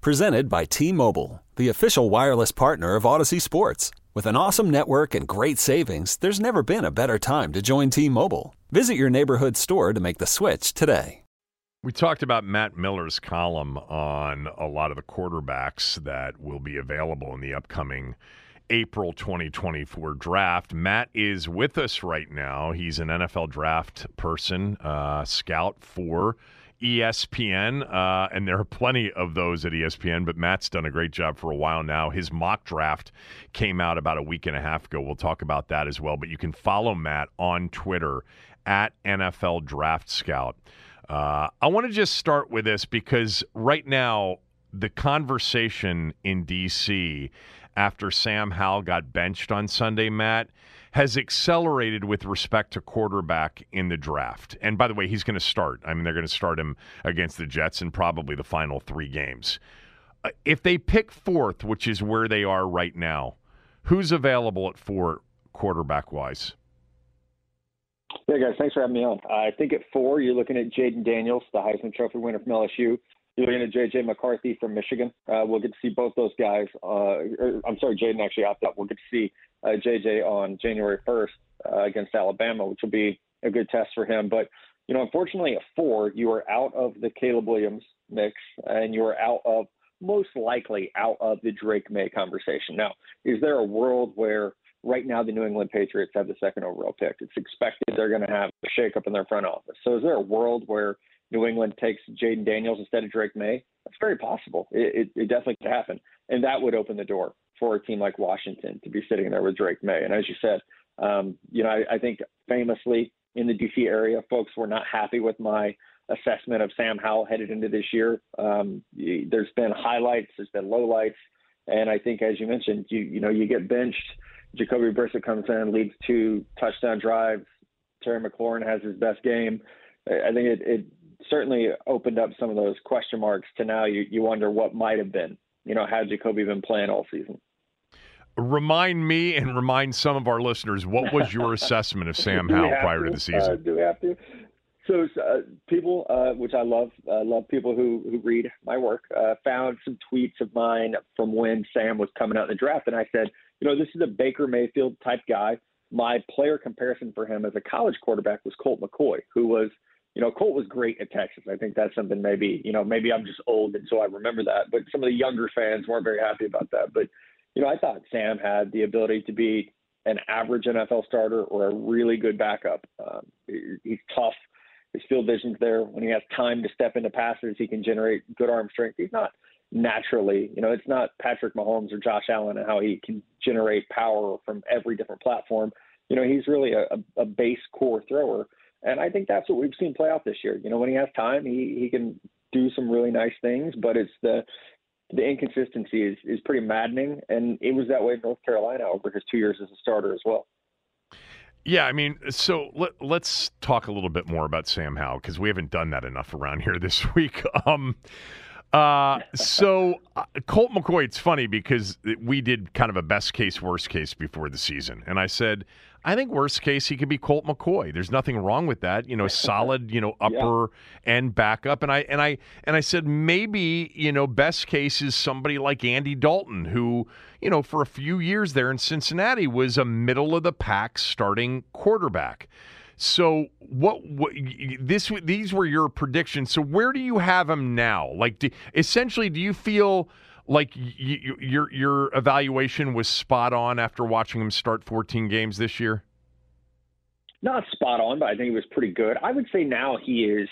Presented by T Mobile, the official wireless partner of Audacy Sports. With an awesome network and great savings, there's never been a better time to join T Mobile. Visit your neighborhood store to make the switch today. We talked about Matt Miller's column on a lot of the quarterbacks that will be available in the upcoming April 2024 draft. Matt is with us right now. He's an NFL draft person, uh, scout for ESPN, uh, and there are plenty of those at ESPN, but Matt's done a great job for a while now. His mock draft came out about a week and a half ago. We'll talk about that as well, but you can follow Matt on Twitter at NFL Draft Scout. Uh, I want to just start with this because right now, the conversation in D.C. after Sam Howell got benched on Sunday, Matt, has accelerated with respect to quarterback in the draft. And by the way, he's going to start. I mean, they're going to start him against the Jets in probably the final three games. Uh, if they pick fourth, which is where they are right now, who's available at four quarterback wise? Hey guys, thanks for having me on. I think at four, you're looking at Jayden Daniels, the Heisman Trophy winner from LSU. At JJ McCarthy from Michigan. Uh, we'll get to see both those guys. Uh, or, I'm sorry, Jayden actually opted out. We'll get to see uh, JJ on January 1st uh, against Alabama, which will be a good test for him. But you know, unfortunately, at four, you are out of the Caleb Williams mix, and you are out of most likely out of the Drake Maye conversation. Now, is there a world where right now the New England Patriots have the second overall pick? It's expected they're going to have a shakeup in their front office. So, is there a world where New England takes Jayden Daniels instead of Drake Maye. That's very possible. It, it, it definitely could happen, and that would open the door for a team like Washington to be sitting there with Drake Maye. And as you said, um, you know, I, I think famously in the DC area, folks were not happy with my assessment of Sam Howell headed into this year. Um, there's been highlights, there's been lowlights, and I think as you mentioned, you you know you get benched. Jacoby Brissett comes in, leads two touchdown drives. Terry McLaurin has his best game. I think it, it certainly opened up some of those question marks to now you you wonder what might have been. You know, had Jacoby been playing all season? Remind me and remind some of our listeners what was your assessment of Sam Howell prior to, to the season? Uh, do we have to? So uh, people, uh, which I love, uh, love people who who read my work, uh, found some tweets of mine from when Sam was coming out in the draft, and I said, you know, this is a Baker Mayfield type guy. My player comparison for him as a college quarterback was Colt McCoy, who was, you know, Colt was great at Texas. I think that's something maybe, you know, maybe I'm just old and so I remember that, but some of the younger fans weren't very happy about that. But you know, I thought Sam had the ability to be an average NFL starter or a really good backup. Um, he's tough. His field vision's there. When he has time to step into passes, he can generate good arm strength. He's not naturally, you know, it's not Patrick Mahomes or Josh Allen and how he can generate power from every different platform. You know, he's really a, a base core thrower. And I think that's what we've seen play out this year. You know, when he has time, he, he can do some really nice things, but it's the the inconsistency is, is pretty maddening. And it was that way in North Carolina over his two years as a starter as well. Yeah, I mean, so let, us talk a little bit more about Sam Howell because we haven't done that enough around here this week. Um, uh, so uh, Colt McCoy, it's funny because we did kind of a best case, worst case before the season, and I said I think worst case he could be Colt McCoy. There's nothing wrong with that. You know, solid, you know, upper yeah. end backup. And I and I and I said maybe, you know, best case is somebody like Andy Dalton, who, you know, for a few years there in Cincinnati was a middle of the pack starting quarterback. So what, what this these were your predictions. So where do you have him now? Like do, essentially do you feel like your your evaluation was spot on after watching him start 14 games this year? Not spot on, but I think he was pretty good. I would say now he is.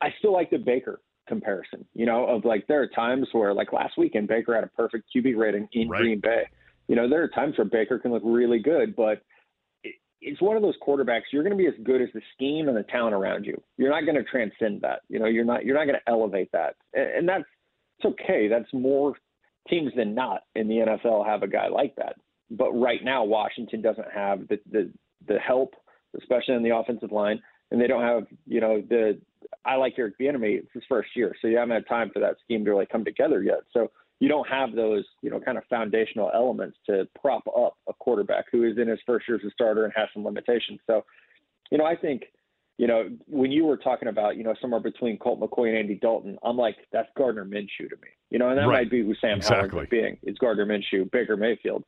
I still like the Baker comparison. You know, of like there are times where like last weekend Baker had a perfect QB rating in right. Green Bay. You know, there are times where Baker can look really good, but it's one of those quarterbacks. You're going to be as good as the scheme and the talent around you. You're not going to transcend that. You know, you're not you're not going to elevate that, and, and that's it's okay. That's more teams than not in the NFL have a guy like that. But right now, Washington doesn't have the the, the help, especially on the offensive line, and they don't have you know the. I like Eric Bieniemy. It's his first year, so you haven't had time for that scheme to really come together yet. So you don't have those, you know, kind of foundational elements to prop up a quarterback who is in his first year as a starter and has some limitations. So, you know, I think, you know, when you were talking about, you know, somewhere between Colt McCoy and Andy Dalton, I'm like, that's Gardner Minshew to me. You know, and that right. might be who Sam exactly. Howard's being. It's Gardner Minshew, Baker Mayfield,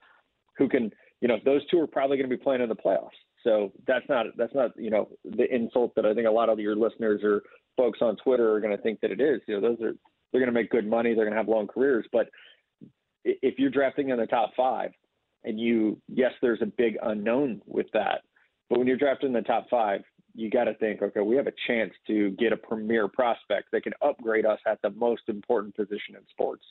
who can, you know, those two are probably going to be playing in the playoffs. So that's not that's not you know the insult that I think a lot of your listeners or folks on Twitter are going to think that it is. You know, those are they're going to make good money. They're going to have long careers. But if you're drafting in the top five, and you, yes, there's a big unknown with that. But when you're drafting in the top five, you got to think, okay, we have a chance to get a premier prospect that can upgrade us at the most important position in sports.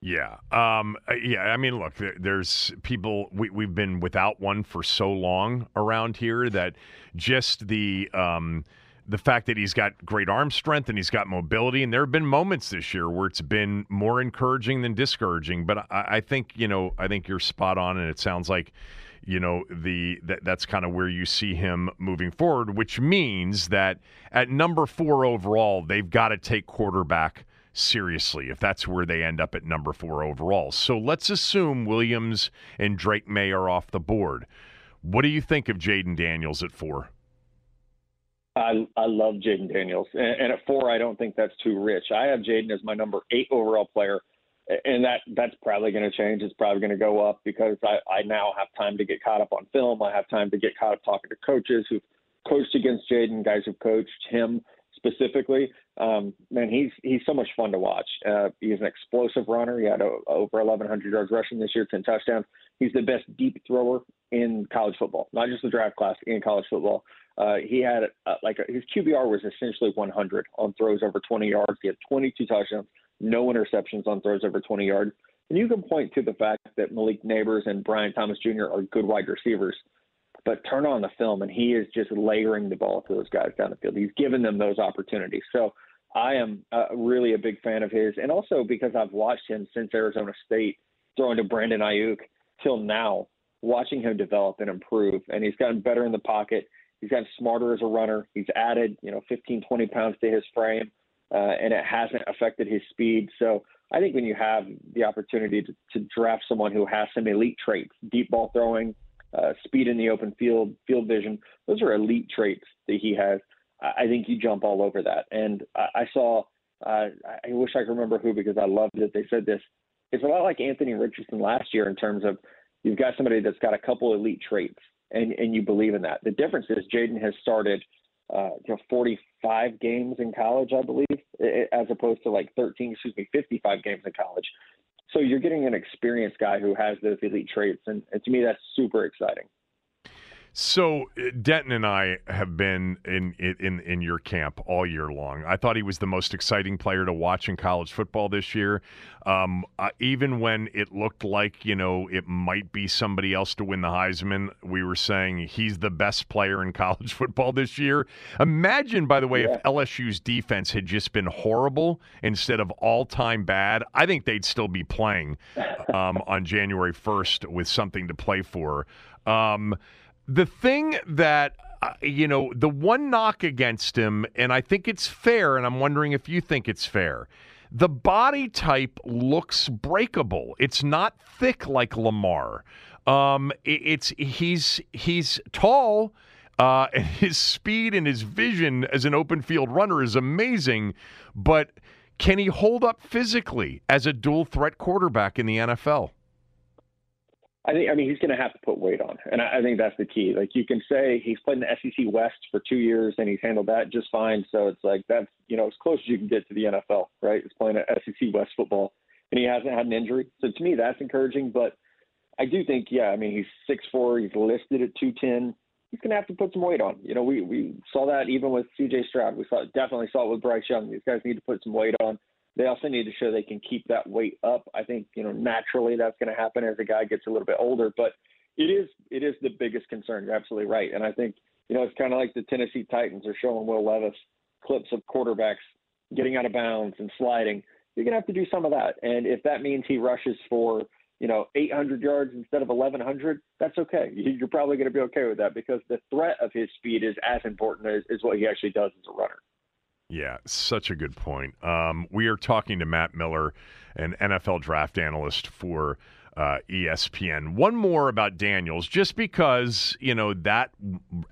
Yeah. Um, uh, yeah. I mean, look, there's people, we, we've been without one for so long around here that just the, um, the fact that he's got great arm strength and he's got mobility, and there have been moments this year where it's been more encouraging than discouraging. But I, I think you know, I think you're spot on, and it sounds like you know the that, that's kind of where you see him moving forward, which means that at number four overall, they've got to take quarterback seriously if that's where they end up at number four overall. So let's assume Williams and Drake Maye are off the board. What do you think of Jayden Daniels at four? I I love Jayden Daniels, and, and, at four, I don't think that's too rich. I have Jayden as my number eight overall player, and that that's probably going to change. It's probably going to go up because I I now have time to get caught up on film. I have time to get caught up talking to coaches who've coached against Jayden, guys who've coached him specifically. Um, man, he's he's so much fun to watch. Uh, he's an explosive runner. He had a, over 1,100 yards rushing this year, 10 touchdowns. He's the best deep thrower in college football, not just the draft class in college football. Uh, he had uh, like a, his QBR was essentially 100 on throws over 20 yards. He had 22 touchdowns, no interceptions on throws over 20 yards. And you can point to the fact that Malik Nabers and Brian Thomas Jr. are good wide receivers, but turn on the film and he is just layering the ball to those guys down the field. He's given them those opportunities. So I am uh, really a big fan of his, and also because I've watched him since Arizona State throwing to Brandon Aiyuk till now, watching him develop and improve, and he's gotten better in the pocket. He's gotten smarter as a runner. He's added, you know, 15, 20 pounds to his frame, uh, and it hasn't affected his speed. So I think when you have the opportunity to, to draft someone who has some elite traits, deep ball throwing, uh, speed in the open field, field vision, those are elite traits that he has. I think you jump all over that. And I, I saw, uh, I wish I could remember who because I loved it. They said this. It's a lot like Anthony Richardson last year in terms of you've got somebody that's got a couple elite traits and and you believe in that. The difference is Jayden has started uh, you know 45 games in college, I believe, as opposed to like 13, excuse me, 55 games in college. So you're getting an experienced guy who has those elite traits, and, and to me that's super exciting. So uh, Denton and I have been in, in in your camp all year long. I thought he was the most exciting player to watch in college football this year. Um, uh, even when it looked like you know it might be somebody else to win the Heisman, we were saying he's the best player in college football this year. Imagine, by the way, yeah. if LSU's defense had just been horrible instead of all time bad. I think they'd still be playing um, on January first with something to play for. Um, the thing that uh, you know, the one knock against him, and I think it's fair, and I'm wondering if you think it's fair. The body type looks breakable. It's not thick like Lamar. Um, it, it's he's he's tall, uh, and his speed and his vision as an open field runner is amazing. But can he hold up physically as a dual threat quarterback in the NFL? I think I mean he's going to have to put weight on, and I, I think that's the key. Like you can say he's played in the SEC West for two years and he's handled that just fine. So it's like that's you know as close as you can get to the NFL, right? He's playing at SEC West football, and he hasn't had an injury. So to me, that's encouraging. But I do think, yeah, I mean he's six four. He's listed at two ten. He's going to have to put some weight on. You know, we we saw that even with C.J. Stroud. We saw definitely saw it with Bryce Young. These guys need to put some weight on. They also need to show they can keep that weight up. I think you know naturally that's going to happen as the guy gets a little bit older, but it is it is the biggest concern. You're absolutely right, and I think you know it's kind of like the Tennessee Titans are showing Will Levis clips of quarterbacks getting out of bounds and sliding. you're going to have to do some of that. And if that means he rushes for, you know, 800 yards instead of 1100, that's okay. You're probably going to be okay with that because the threat of his speed is as important as, as what he actually does as a runner. Yeah, such a good point. Um, we are talking to Matt Miller, an NFL draft analyst for uh, ESPN. One more about Daniels, just because, you know, that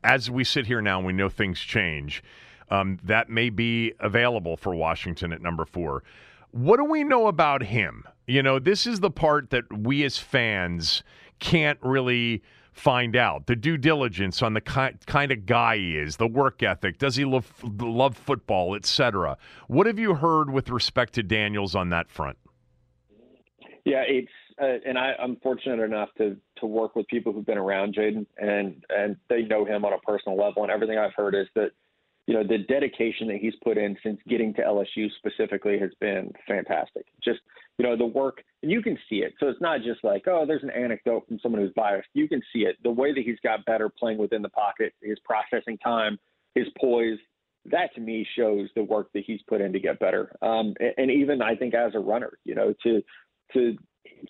as we sit here now, we know things change. Um, that may be available for Washington at number four. What do we know about him? You know, this is the part that we as fans can't really find out. The due diligence on the ki- kind of guy he is, the work ethic, does he love, love football, etc. What have you heard with respect to Daniels on that front? Yeah, it's uh, and I, I'm fortunate enough to to work with people who've been around Jayden and and they know him on a personal level. And everything I've heard is that you know the dedication that he's put in since getting to LSU specifically has been fantastic. Just you know the work, and you can see it. So it's not just like oh, there's an anecdote from someone who's biased. You can see it. The way that he's got better playing within the pocket, his processing time, his poise. That to me shows the work that he's put in to get better. Um, and, and even I think as a runner, you know, to to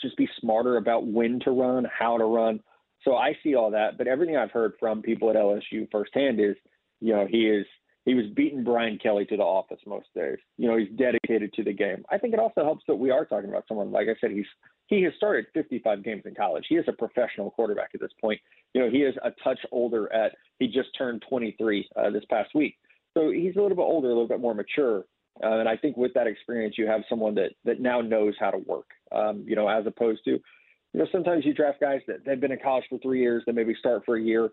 just be smarter about when to run, how to run. So I see all that, but everything I've heard from people at LSU firsthand is, you know, he is he was beating Brian Kelly to the office most days. You know, he's dedicated to the game. I think it also helps that we are talking about someone like I said, he's he has started 55 games in college. He is a professional quarterback at this point. You know, he is a touch older at he just turned 23 uh, this past week. So he's a little bit older, a little bit more mature. Uh, and I think with that experience, you have someone that that now knows how to work. Um, you know, as opposed to, you know, sometimes you draft guys that they've been in college for three years, they maybe start for a year.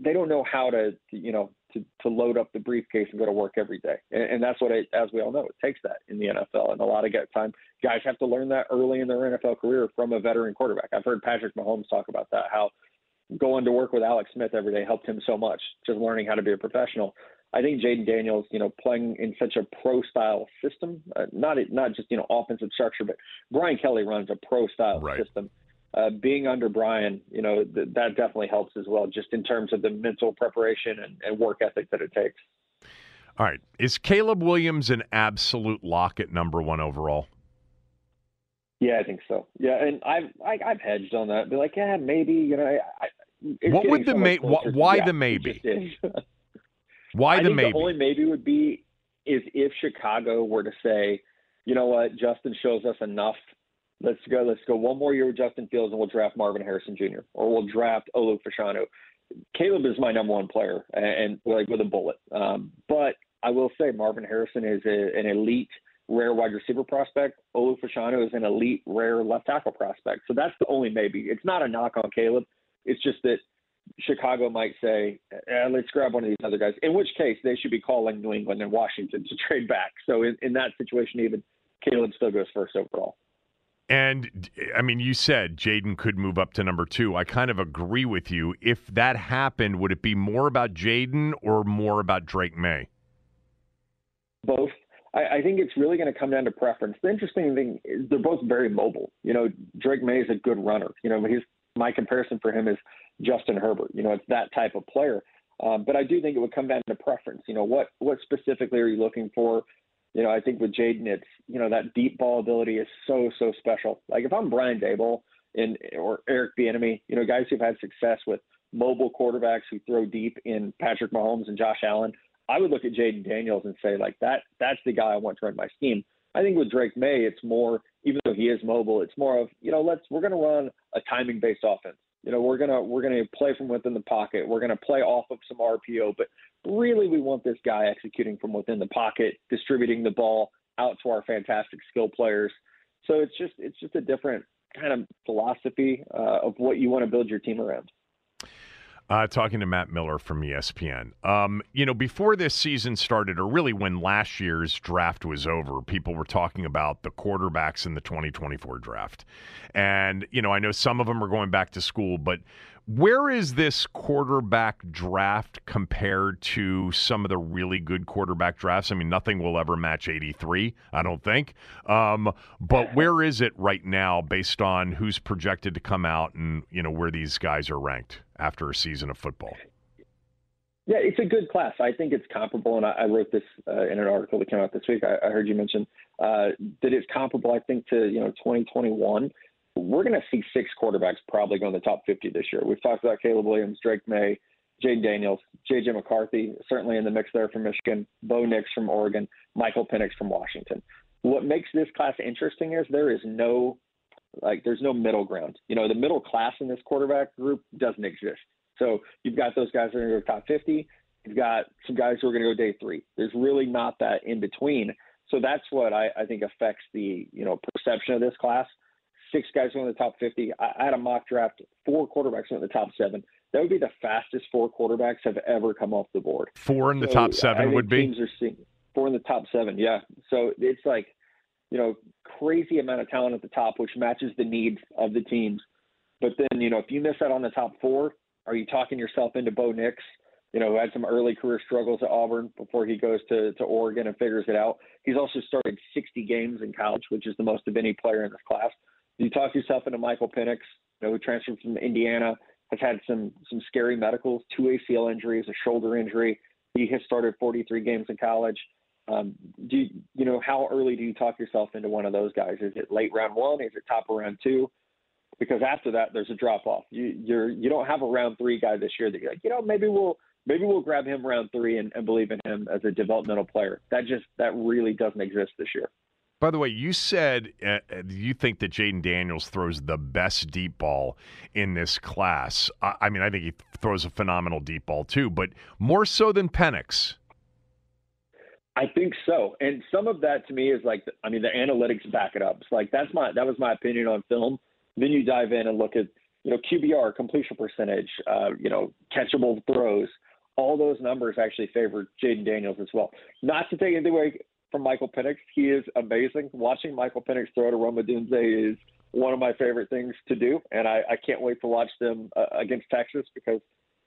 They don't know how to, you know, to, to load up the briefcase and go to work every day. And, and that's what, it, as we all know, it takes that in the NFL. And a lot of time guys have to learn that early in their NFL career from a veteran quarterback. I've heard Patrick Mahomes talk about that, how going to work with Alex Smith every day helped him so much, just learning how to be a professional. I think Jayden Daniels, you know, playing in such a pro style system, uh, not not just you know offensive structure, but Brian Kelly runs a pro style right. system. Uh, being under Brian, you know, th- that definitely helps as well, just in terms of the mental preparation and, and work ethic that it takes. All right, is Caleb Williams an absolute lock at number one overall? Yeah, I think so. Yeah, and I've I, have i have hedged on that. Be like, yeah, maybe. You know, I, I, what would the so may? Why yeah, the maybe? Why the maybe? The only maybe would be is if Chicago were to say, you know what, Justin shows us enough. Let's go. Let's go one more year with Justin Fields, and we'll draft Marvin Harrison Jr. or we'll draft Olu Fashanu. Caleb is my number one player, and, and like with a bullet. Um, but I will say Marvin Harrison is a, an elite, rare wide receiver prospect. Olu Fashanu is an elite, rare left tackle prospect. So that's the only maybe. It's not a knock on Caleb. It's just that Chicago might say, eh, let's grab one of these other guys, in which case they should be calling New England and Washington to trade back. So in, in that situation, even Caleb still goes first overall. And I mean, you said Jayden could move up to number two. I kind of agree with you. If that happened, would it be more about Jayden or more about Drake Maye? Both. I, I think it's really going to come down to preference. The interesting thing is they're both very mobile. You know, Drake Maye is a good runner. You know, his my comparison for him is Justin Herbert. You know, it's that type of player. Um, but I do think it would come down to preference. You know, what what specifically are you looking for? You know, I think with Jayden, it's you know that deep ball ability is so so special. Like if I'm Brian Daboll and or Eric Bieniemy, you know, guys who've had success with mobile quarterbacks who throw deep in Patrick Mahomes and Josh Allen, I would look at Jayden Daniels and say like that that's the guy I want to run my scheme. I think with Drake Maye, it's more even though he is mobile, it's more of you know let's we're going to run a timing based offense. You know, we're gonna we're gonna play from within the pocket. We're gonna play off of some RPO, but really we want this guy executing from within the pocket, distributing the ball out to our fantastic skill players. So it's just it's just a different kind of philosophy uh, of what you want to build your team around. Uh, talking to Matt Miller from ESPN. Um, you know, before this season started, or really when last year's draft was over, people were talking about the quarterbacks in the 2024 draft. And, you know, I know some of them are going back to school, but where is this quarterback draft compared to some of the really good quarterback drafts? I mean, nothing will ever match 83, I don't think. Um, but where is it right now based on who's projected to come out and, you know, where these guys are ranked after a season of football? Yeah, it's a good class. I think it's comparable, and I, I wrote this uh, in an article that came out this week. I, I heard you mention uh, that it's comparable. I think to you know 2021. We're going to see six quarterbacks probably go in the top 50 this year. We've talked about Caleb Williams, Drake Maye, Jayden Daniels, JJ McCarthy, certainly in the mix there from Michigan, Bo Nix from Oregon, Michael Penix from Washington. What makes this class interesting is there is no like there's no middle ground. You know, the middle class in this quarterback group doesn't exist. So you've got those guys that are going to go top 50. You've got some guys who are going to go day three. There's really not that in between. So that's what I, I think affects the you know perception of this class. Six guys go in the top 50. I, had a mock draft. Four quarterbacks went in the top seven. That would be the fastest four quarterbacks have ever come off the board. Four in the so top seven would be. Teams are seeing four in the top seven. Yeah. So it's like you know crazy amount of talent at the top, which matches the needs of the teams. But then you know if you miss out on the top four, are you talking yourself into Bo Nix, you know, who had some early career struggles at Auburn before he goes to, to Oregon and figures it out? He's also started 60 games in college, which is the most of any player in this class. You talk yourself into Michael Penix, you know, who transferred from Indiana, has had some some scary medicals, two ACL injuries, a shoulder injury. He has started 43 games in college. Um, do you, you know how early do you talk yourself into one of those guys? Is it late round one? Is it top of round two? because after that there's a drop off. You you're you don't have a round three guy this year that you're like, you know, maybe we'll maybe we'll grab him round three and, and believe in him as a developmental player. That just that really doesn't exist this year. By the way, you said uh, uh you think that Jayden Daniels throws the best deep ball in this class. I, I mean, I think he throws a phenomenal deep ball too, but more so than Penix. I think so, and some of that to me is like, I mean, the analytics back it up. It's like that's my that was my opinion on film. Then you dive in and look at you know QBR, completion percentage, uh, you know catchable throws. All those numbers actually favor Jayden Daniels as well. Not to take anything away from Michael Penix, he is amazing. Watching Michael Penix throw to Rome Odunze is one of my favorite things to do, and I, I can't wait to watch them uh, against Texas because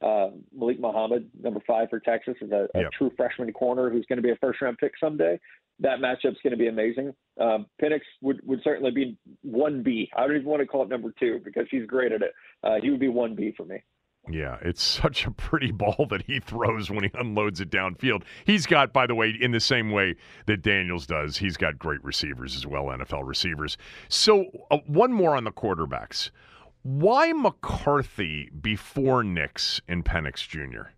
uh, Malik Muhammad, number five for Texas, is a, a yep. true freshman corner who's going to be a first round pick someday that matchup's going to be amazing. Um, Penix would, would certainly be 1B. I don't even want to call it number two because he's great at it. Uh, he would be 1B for me. Yeah, it's such a pretty ball that he throws when he unloads it downfield. He's got, by the way, in the same way that Daniels does, he's got great receivers as well, NFL receivers. So, uh, one more on the quarterbacks. Why McCarthy before Nix and Penix Jr.?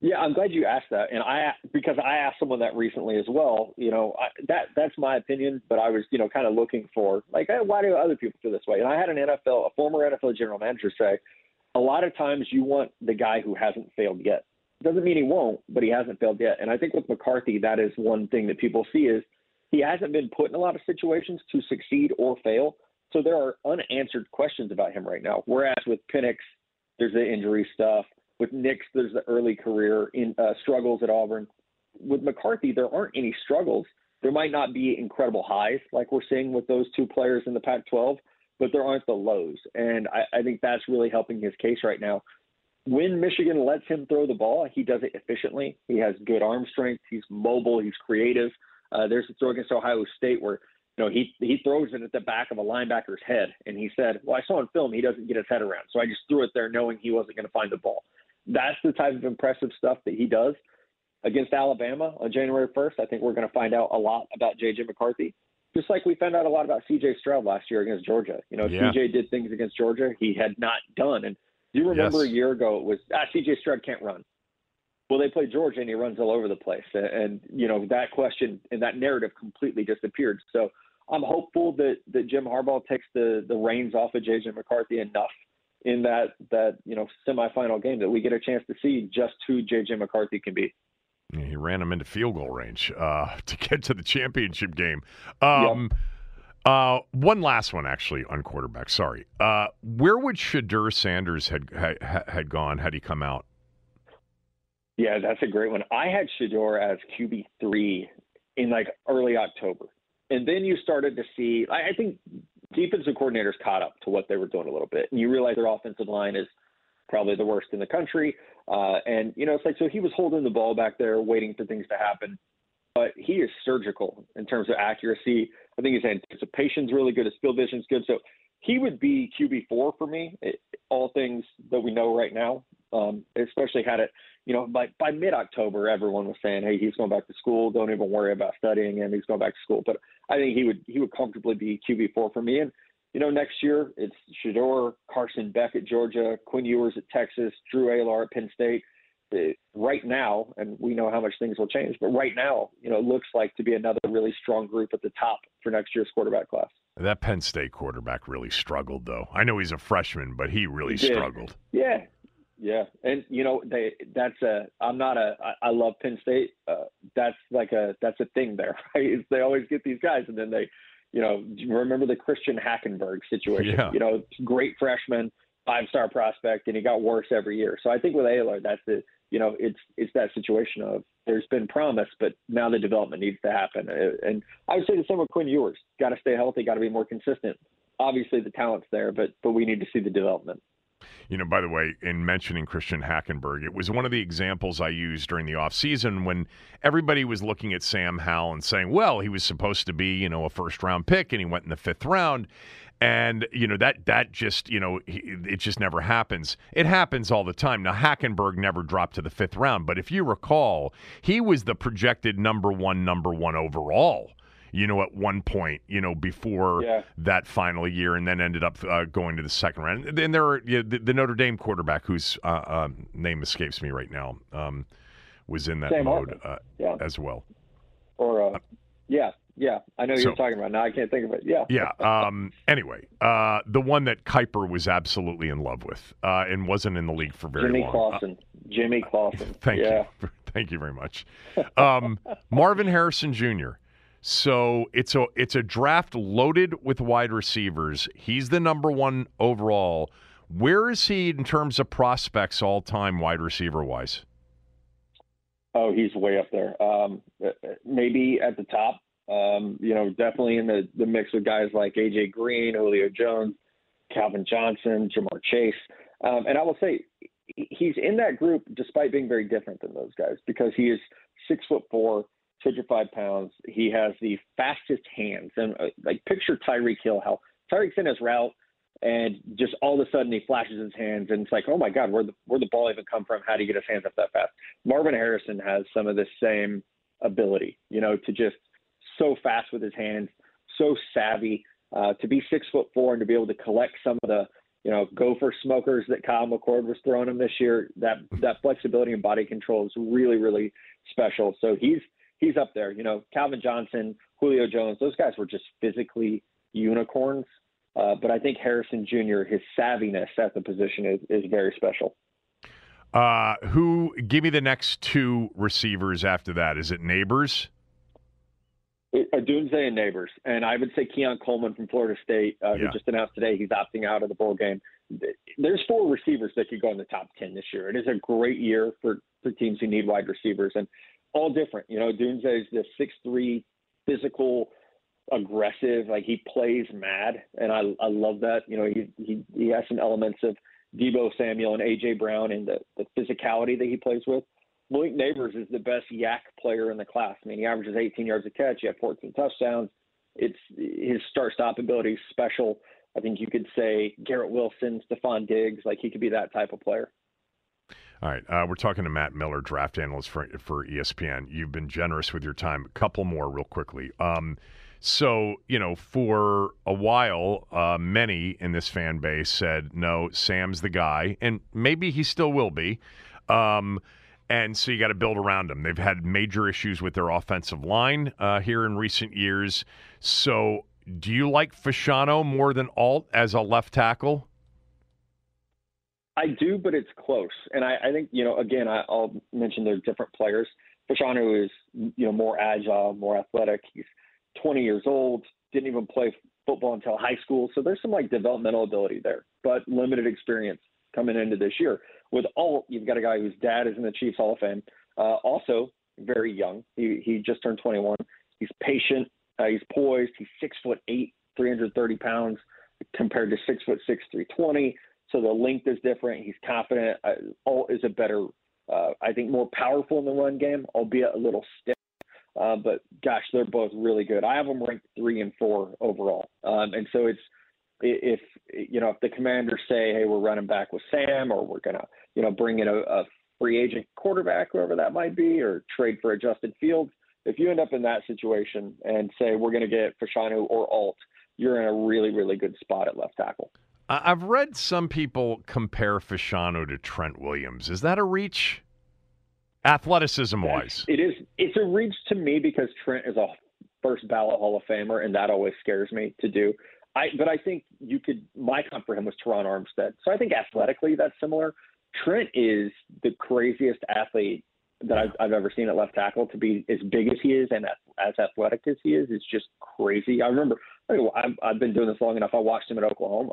Yeah, I'm glad you asked that, and I because I asked someone that recently as well. You know, I, that that's my opinion, but I was you know kind of looking for like, hey, why do other people feel this way? And I had an NFL, a former NFL general manager say, a lot of times you want the guy who hasn't failed yet. Doesn't mean he won't, but he hasn't failed yet. And I think with McCarthy, that is one thing that people see is he hasn't been put in a lot of situations to succeed or fail. So there are unanswered questions about him right now. Whereas with Penix, there's the injury stuff. With Nix, there's the early career in uh, struggles at Auburn. With McCarthy, there aren't any struggles. There might not be incredible highs like we're seeing with those two players in the Pac-12, but there aren't the lows, and I, I think that's really helping his case right now. When Michigan lets him throw the ball, he does it efficiently. He has good arm strength. He's mobile. He's creative. Uh, there's a throw against Ohio State where you know, he he throws it at the back of a linebacker's head, and he said, "Well, I saw on film he doesn't get his head around, so I just threw it there, knowing he wasn't going to find the ball." that's the type of impressive stuff that he does against Alabama on January 1st. I think we're going to find out a lot about J.J. McCarthy, just like we found out a lot about C.J. Stroud last year against Georgia. You know, yeah. C.J. did things against Georgia he had not done. And do you remember yes. a year ago it was, ah, C.J. Stroud can't run. Well, they played Georgia and he runs all over the place. And, and, you know, that question and that narrative completely disappeared. So I'm hopeful that, that Jim Harbaugh takes the, the reins off of J.J. McCarthy enough in that that you know semifinal game that we get a chance to see just who JJ McCarthy can be. He ran him into field goal range uh, to get to the championship game. Um, yep. Uh, one last one, actually, on quarterback. Sorry, uh, where would Shedeur Sanders had, had had gone had he come out? Yeah, that's a great one. I had Shedeur as QB three in like early October, and then you started to see. I, I think defensive coordinators caught up to what they were doing a little bit, and you realize their offensive line is probably the worst in the country. Uh, and you know, it's like so he was holding the ball back there, waiting for things to happen. But he is surgical in terms of accuracy. I think his anticipation's really good. His field vision's good. So he would be QB four for me. all things that we know right now. Um, especially had it, you know, by by mid October, everyone was saying, "Hey, he's going back to school. Don't even worry about studying him. He's going back to school." But I think he would he would comfortably be QB four for me. And you know, next year it's Shedeur, Carson Beck at Georgia, Quinn Ewers at Texas, Drew Allar at Penn State. Uh, right now, and we know how much things will change, but right now, you know, it looks like to be another really strong group at the top for next year's quarterback class. That Penn State quarterback really struggled, though. I know he's a freshman, but he really he struggled. Yeah, yeah, and you know, they that's a. I'm not a. I, I love Penn State. Uh, that's like a. That's a thing there, right? They always get these guys, and then they, you know, remember the Christian Hackenberg situation. Yeah. You know, great freshman, five star prospect, and he got worse every year. So I think with Allar, that's the you know, it's it's that situation of there's been promise, but now the development needs to happen. Uh, and I would say the same with Quinn Ewers. Got to stay healthy. Got to be more consistent. Obviously, the talent's there, but but we need to see the development. You know, by the way, in mentioning Christian Hackenberg, it was one of the examples I used during the offseason when everybody was looking at Sam Howell and saying, well, he was supposed to be, you know, a first round pick and he went in the fifth round. And you know that that just you know it just never happens. It happens all the time. Now hackenberg never dropped to the fifth round but if you recall he was the projected number one number one overall you know at one point you know before yeah. that final year and then ended up uh, going to the second round and there are you know, the, the, notre dame quarterback whose uh, uh, name escapes me right now um, was in that Sam mode uh, yeah. as well or uh, yeah yeah, I know so, you're talking about. Now I can't think of it. Yeah. Yeah. Um, anyway, uh, the one that Kiper was absolutely in love with uh, and wasn't in the league for very Jimmy long. Clausen. Uh, Jimmy Clausen. Thank yeah. you. Thank you very much. Um, Marvin Harrison Jr. So it's a it's a draft loaded with wide receivers. He's the number one overall. Where is he in terms of prospects all time wide receiver wise? Oh, he's way up there. Um, maybe at the top, um, you know, definitely in the, the mix with guys like AJ Green, Julio Jones, Calvin Johnson, Ja'Marr Chase. Um, and I will say he's in that group despite being very different than those guys because he is six foot four, 205 pounds. He has the fastest hands. And uh, like picture Tyreek Hill, how Tyreek's in his route and just all of a sudden he flashes his hands and it's like, oh my God, where the where the ball even come from? How do you get his hands up that fast? Marvin Harrison has some of the same ability, you know, to just so fast with his hands, so savvy. Uh, to be six foot four and to be able to collect some of the you know gopher smokers that Kyle McCord was throwing him this year, that that flexibility and body control is really really special. So he's he's up there. You know, Calvin Johnson, Julio Jones, those guys were just physically unicorns. Uh, but I think Harrison Jr. his savviness at the position is is very special. Uh, who give me the next two receivers after that? Is it Nabers? Odunze and Nabers, and I would say Keon Coleman from Florida State, uh, yeah. who just announced today he's opting out of the bowl game. There's four receivers that could go in the top ten this year. It is a great year for for teams who need wide receivers, and all different. You know, Odunze is the six three, physical, aggressive. Like he plays mad, and I I love that. You know, he he he has some elements of Deebo Samuel and AJ Brown and the the physicality that he plays with. Malik Nabers is the best YAC player in the class. I mean, he averages 18 yards a catch. He had 14 touchdowns. It's his start stop ability is special. I think you could say Garrett Wilson, Stefon Diggs, like he could be that type of player. All right, uh, we're talking to Matt Miller, draft analyst for for ESPN. You've been generous with your time. A couple more, real quickly. Um, so you know, for a while, uh, many in this fan base said, "No, Sam's the guy," and maybe he still will be. Um, and so you got to build around them. They've had major issues with their offensive line uh, here in recent years. So, do you like Fashanu more than Alt as a left tackle? I do, but it's close. And I, I think, you know, again, I, will mention they're different players. Fashanu is, you know, more agile, more athletic. He's 20 years old, didn't even play football until high school. So there's some like developmental ability there, but limited experience coming into this year. With Alt, you've got a guy whose dad is in the Chiefs Hall of Fame. Uh, also very young. He he just turned 21. He's patient. Uh, he's poised. He's six foot eight, 330 pounds, compared to six foot six, 320. So the length is different. He's confident. Uh, Alt is a better, uh, I think, more powerful in the run game, albeit a little stiff. Uh, but gosh, they're both really good. I have them ranked three and four overall, um, and so it's if you know if the commanders say, "Hey, we're running back with Sam," or we're gonna you know bring in a, a free agent quarterback, whoever that might be, or trade for a Justin Fields. If you end up in that situation and say we're going to get Fashanu or Alt, you're in a really, really good spot at left tackle. I've read some people compare Fashanu to Trent Williams. Is that a reach? Athleticism wise, it is. It's a reach to me because Trent is a first ballot Hall of Famer, and that always scares me to do. I, but I think you could. My comp for him was Terron Armstead, so I think athletically that's similar. Trent is the craziest athlete that I've, I've ever seen at left tackle. To be as big as he is and as athletic as he is, it's just crazy. I remember I mean, I've, I've been doing this long enough. I watched him at Oklahoma,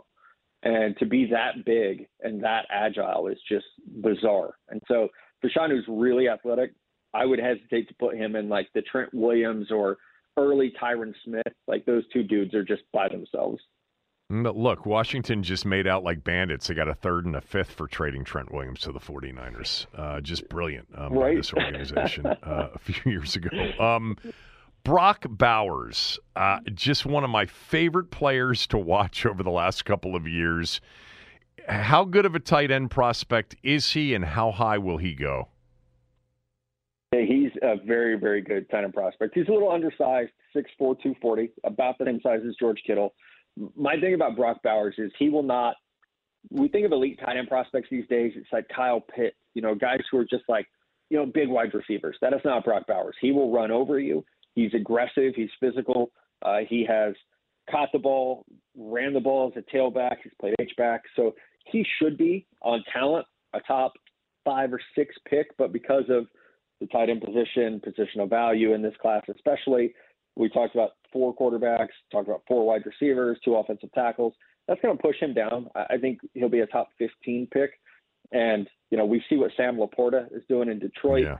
and to be that big and that agile is just bizarre. And so Fashanu's really athletic. I would hesitate to put him in like the Trent Williams or early Tyron Smith. Like those two dudes are just by themselves. But look, Washington just made out like bandits. They got a third and a fifth for trading Trent Williams to the 49ers. Uh, just brilliant um, right? by this organization uh, a few years ago. Um, Brock Bowers, uh, just one of my favorite players to watch over the last couple of years. How good of a tight end prospect is he, and how high will he go? He's a very, very good tight end prospect. He's a little undersized, 6'4", 240, about the same size as George Kittle my thing about Brock Bowers is he will not. We think of elite tight end prospects these days. It's like Kyle Pitts, you know, guys who are just like, you know, big wide receivers. That is not Brock Bowers. He will run over you. He's aggressive. He's physical. Uh, he has caught the ball, ran the ball as a tailback. He's played H back, so he should be on talent a top five or six pick. But because of the tight end position, positional value in this class, especially, we talked about four quarterbacks, talked about four wide receivers, two offensive tackles. That's going to push him down. I think he'll be a top 15 pick. And, you know, we see what Sam LaPorta is doing in Detroit. Yeah.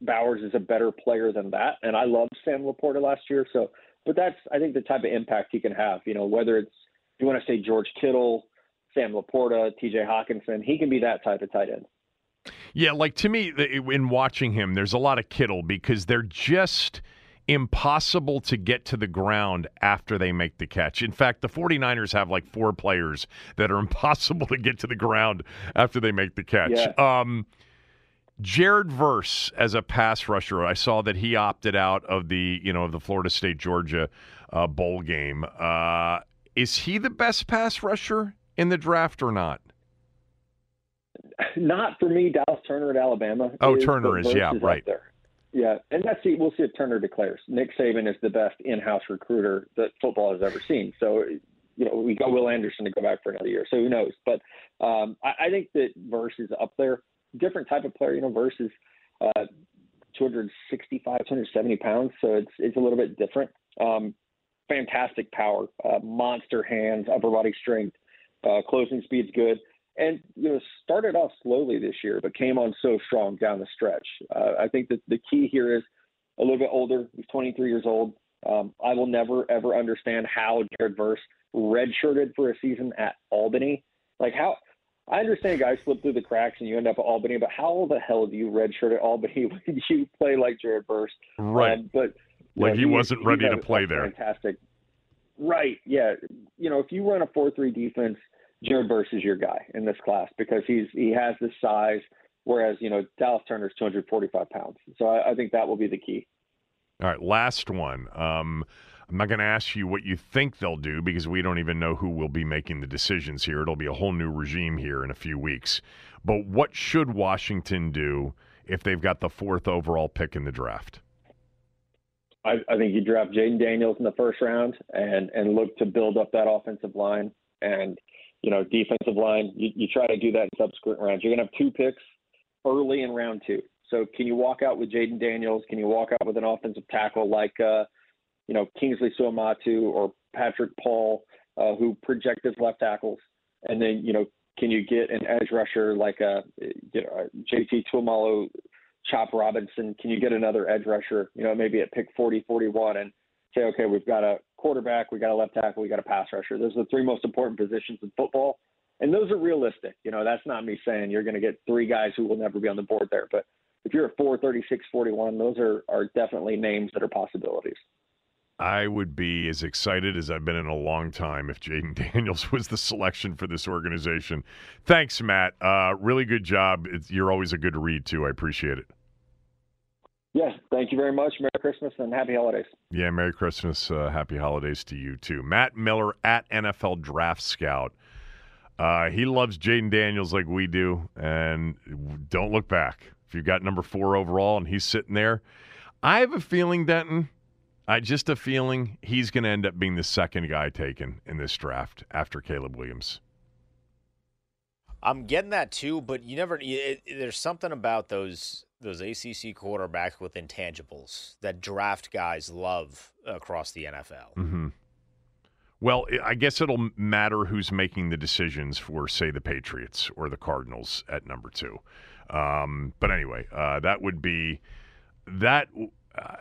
Bowers is a better player than that. And I loved Sam LaPorta last year. So, but that's, I think, the type of impact he can have. You know, whether it's, you want to say George Kittle, Sam LaPorta, TJ Hockenson, he can be that type of tight end. Yeah, like to me, in watching him, there's a lot of Kittle because they're just – impossible to get to the ground after they make the catch. In fact, the 49ers have like four players that are impossible to get to the ground after they make the catch. Yeah. Um, Jared Verse as a pass rusher, I saw that he opted out of the you know the Florida State Georgia uh, bowl game. Uh, is he the best pass rusher in the draft or not? Not for me. Dallas Turner at Alabama. Oh, is, Turner is yeah, is right there. Yeah, and that's see, we'll see if Turner declares. Nick Saban is the best in-house recruiter that football has ever seen. So, you know, we got Will Anderson to go back for another year, so who knows? But um, I, I think that Verse is up there. Different type of player, you know. Verse is uh, 265, 270 pounds, so it's it's a little bit different. Um, fantastic power, uh, monster hands, upper body strength, uh, closing speed's good and you know started off slowly this year, but came on so strong down the stretch. Uh, I think that the key here is a little bit older. He's 23 years old. Um, I will never ever understand how Jared Verse redshirted for a season at Albany. Like how I understand guys slip through the cracks and you end up at Albany, but how the hell do you redshirt at Albany when you play like Jared Verse? Right. Um, but like know, he, he, wasn't ready to play there. Fantastic. Right. Yeah. You know, if you run a four-three defense Jared Verse is your guy in this class because he's he has the size, whereas you know Dallas Turner's 245 pounds. So I, I think that will be the key. All right, last one. Um, I'm not going to ask you what you think they'll do because we don't even know who will be making the decisions here. It'll be a whole new regime here in a few weeks. But what should Washington do if they've got the fourth overall pick in the draft? I, I think you draft Jayden Daniels in the first round and and look to build up that offensive line and you know, defensive line. You, you try to do that in subsequent rounds. You're going to have two picks early in round two. So can you walk out with Jayden Daniels? Can you walk out with an offensive tackle like, uh, you know, Kingsley Suamataia or Patrick Paul, uh, who project as left tackles? And then, you know, can you get an edge rusher like a, you know, JT Tuimoloau, Chop Robinson? Can you get another edge rusher, you know, maybe at pick 40, 41 and say, okay, we've got a quarterback, we got a left tackle, we got a pass rusher. Those are the three most important positions in football. And those are realistic. You know, that's not me saying you're going to get three guys who will never be on the board there. But if you're at 436, 41, those are, are definitely names that are possibilities. I would be as excited as I've been in a long time if Jayden Daniels was the selection for this organization. Thanks, Matt. Uh, really good job. It's, you're always a good read, too. I appreciate it. Yeah, thank you very much. Merry Christmas and happy holidays. Yeah, Merry Christmas. Uh, happy holidays to you, too. Matt Miller at NFL Draft Scout. Uh, he loves Jayden Daniels like we do, and don't look back. If you've got number four overall and he's sitting there, I have a feeling, Denton, I just a feeling he's going to end up being the second guy taken in this draft after Caleb Williams. I'm getting that too, but you never. It, it, there's something about those those ACC quarterbacks with intangibles that draft guys love across the NFL. Mm-hmm. Well, I guess it'll matter who's making the decisions for, say, the Patriots or the Cardinals at number two. Um, but anyway, uh, that would be that. Uh,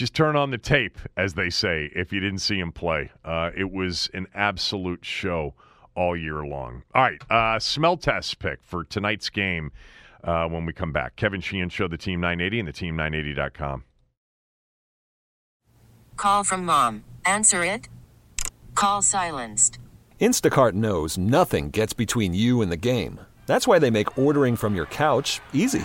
just turn on the tape, as they say, if you didn't see him play. Uh, it was an absolute show all year long. All right, uh, smell test pick for tonight's game uh, when we come back. Kevin Sheehan Show, the Team 980 and the Team980.com. Call from mom. Answer it. Call silenced. Instacart knows nothing gets between you and the game. That's why they make ordering from your couch easy.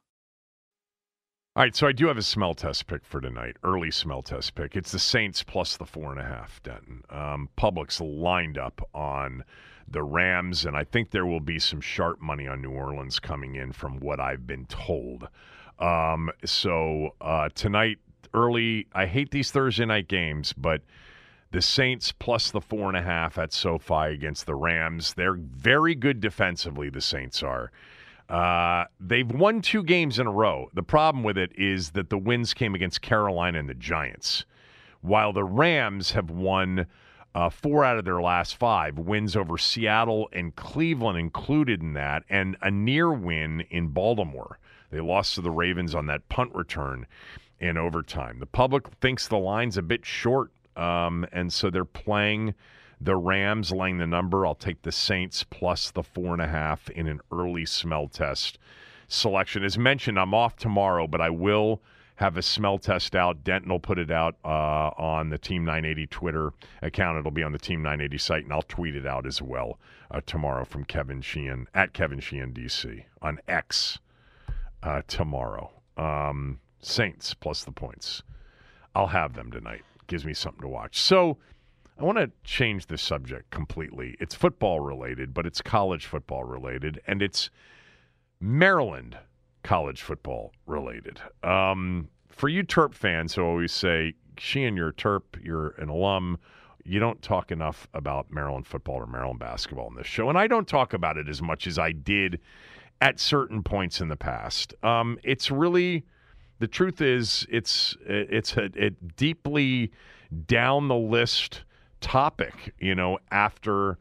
All right, so I do have a smell test pick for tonight. Early smell test pick. It's the Saints plus the four and a half. Denton. Um, Public's lined up on the Rams, and I think there will be some sharp money on New Orleans coming in, from what I've been told. Um, so uh, tonight, early. I hate these Thursday night games, but the Saints plus the four and a half at SoFi against the Rams. They're very good defensively. The Saints are. Uh, they've won two games in a row. The problem with it is that the wins came against Carolina and the Giants, while the Rams have won uh, four out of their last five wins over Seattle and Cleveland included in that, and a near win in Baltimore. They lost to the Ravens on that punt return in overtime. The public thinks the line's a bit short, um, and so they're playing the Rams laying the number. I'll take the Saints plus the four and a half in an early smell test selection. As mentioned, I'm off tomorrow, but I will have a smell test out. Denton will put it out uh, on the Team 980 Twitter account. It'll be on the Team 980 site, and I'll tweet it out as well uh, tomorrow from Kevin Sheehan at Kevin Sheehan DC on X uh, tomorrow. Um, Saints plus the points. I'll have them tonight. Gives me something to watch. So I want to change the subject completely. It's football related, but it's college football related, and it's Maryland college football related. Um, for you Terp fans who always say, Sheehan, you're a Terp, you're an alum, you don't talk enough about Maryland football or Maryland basketball in this show, and I don't talk about it as much as I did at certain points in the past. Um, it's really the truth is it's it's a, a deeply down the list topic, you know, after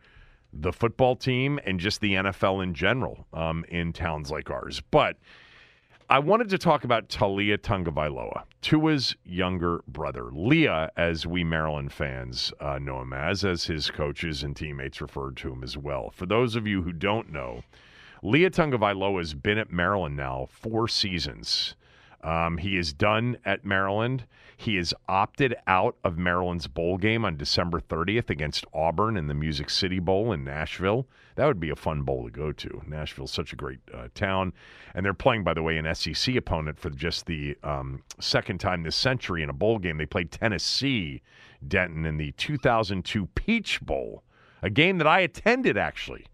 the football team and just the NFL in general um, in towns like ours. But I wanted to talk about Taulia Tagovailoa, Tua's younger brother. Leah, as we Maryland fans uh, know him as, as his coaches and teammates referred to him as well. For those of you who don't know, Leah Tagovailoa has been at Maryland now four seasons. Um, he is done at Maryland. He is opted out of Maryland's bowl game on December 30th against Auburn in the Music City Bowl in Nashville. That would be a fun bowl to go to. Nashville's such a great uh, town. And they're playing, by the way, an SEC opponent for just the um, second time this century in a bowl game. They played Tennessee, Denton, in the 2002 Peach Bowl, a game that I attended actually.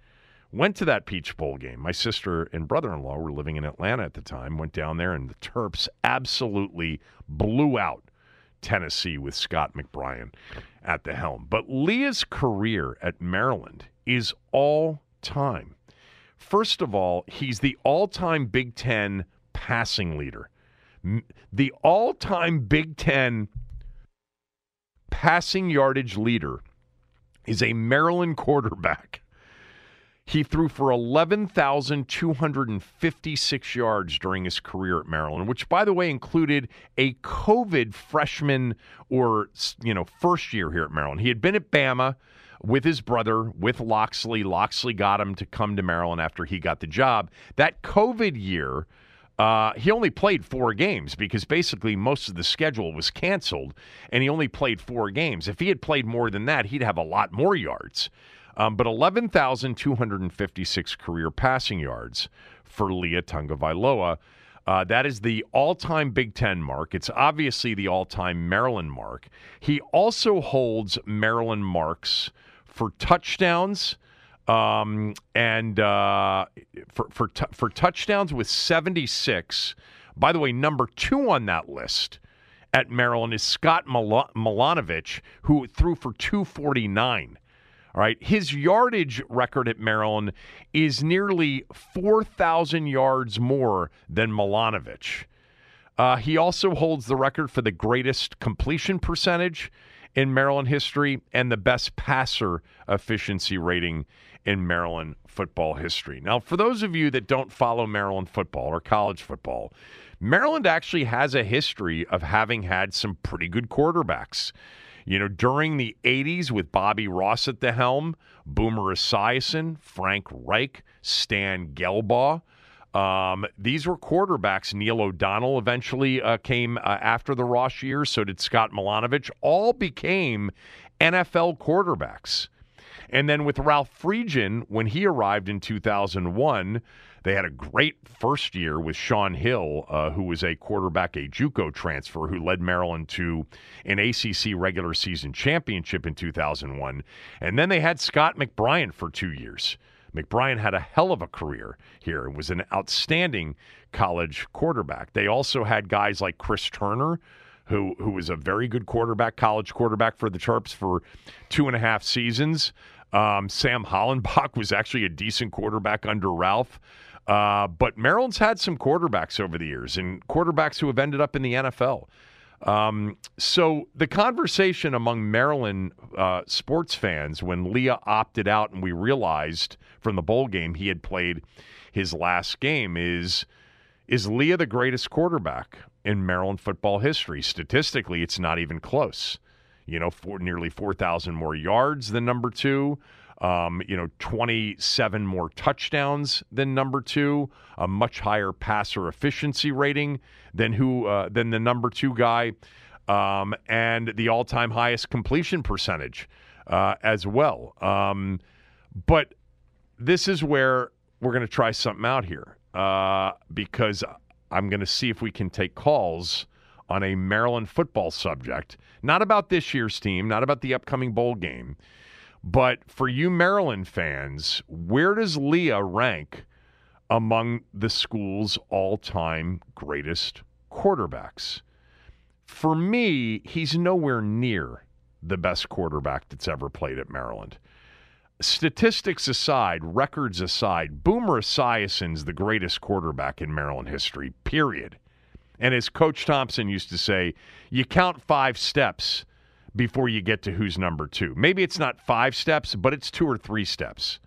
Went to that Peach Bowl game. My sister and brother in law were living in Atlanta at the time. Went down there, and the Terps absolutely blew out Tennessee with Scott McBrien at the helm. But Leah's career at Maryland is all time. First of all, he's the all time Big Ten passing leader. The all time Big Ten passing yardage leader is a Maryland quarterback. He threw for 11,256 yards during his career at Maryland, which, by the way, included a COVID freshman or, you know, first year here at Maryland. He had been at Bama with his brother, with Locksley. Locksley got him to come to Maryland after he got the job. That COVID year, uh, he only played four games because basically most of the schedule was canceled, and he only played four games. If he had played more than that, he'd have a lot more yards. Um, but 11,256 career passing yards for Leah Tagovailoa. Uh, that is the all time Big Ten mark. It's obviously the all time Maryland mark. He also holds Maryland marks for touchdowns um, and uh, for, for, t- for touchdowns with 76. By the way, number two on that list at Maryland is Scott Mil- Milanovich, who threw for 249. All right. His yardage record at Maryland is nearly 4,000 yards more than Milanovich. Uh, he also holds the record for the greatest completion percentage in Maryland history and the best passer efficiency rating in Maryland football history. Now, for those of you that don't follow Maryland football or college football, Maryland actually has a history of having had some pretty good quarterbacks. You know, during the 80s with Bobby Ross at the helm, Boomer Esiason, Frank Reich, Stan Gelbaugh. Um, these were quarterbacks. Neil O'Donnell eventually uh, came uh, after the Ross years. So did Scott Milanovich. All became NFL quarterbacks. And then with Ralph Friedgen, when he arrived in 2001, they had a great first year with Shaun Hill, uh, who was a quarterback, a JUCO transfer, who led Maryland to an ACC regular season championship in 2001. And then they had Scott McBrien for two years. McBrien had a hell of a career here and was an outstanding college quarterback. They also had guys like Chris Turner, who who was a very good quarterback, college quarterback for the Terps for two and a half seasons. Um, Sam Hollenbach was actually a decent quarterback under Ralph. Uh, but Maryland's had some quarterbacks over the years and quarterbacks who have ended up in the NFL. Um, so the conversation among Maryland uh, sports fans when Leah opted out and we realized from the bowl game he had played his last game is is Leah the greatest quarterback in Maryland football history? Statistically, it's not even close. You know, for nearly 4,000 more yards than number two um, you know, 27 more touchdowns than number two, a much higher passer efficiency rating than who uh, than the number two guy, um, and the all-time highest completion percentage uh, as well. Um, but this is where we're going to try something out here uh, because I'm going to see if we can take calls on a Maryland football subject, not about this year's team, not about the upcoming bowl game but for you Maryland fans, where does Leah rank among the school's all time greatest quarterbacks? For me, he's nowhere near the best quarterback that's ever played at Maryland. Statistics aside, records aside, Boomer Esiason's the greatest quarterback in Maryland history, period. And as Coach Thompson used to say, you count five steps before you get to who's number two. Maybe it's not five steps, but it's two or three steps.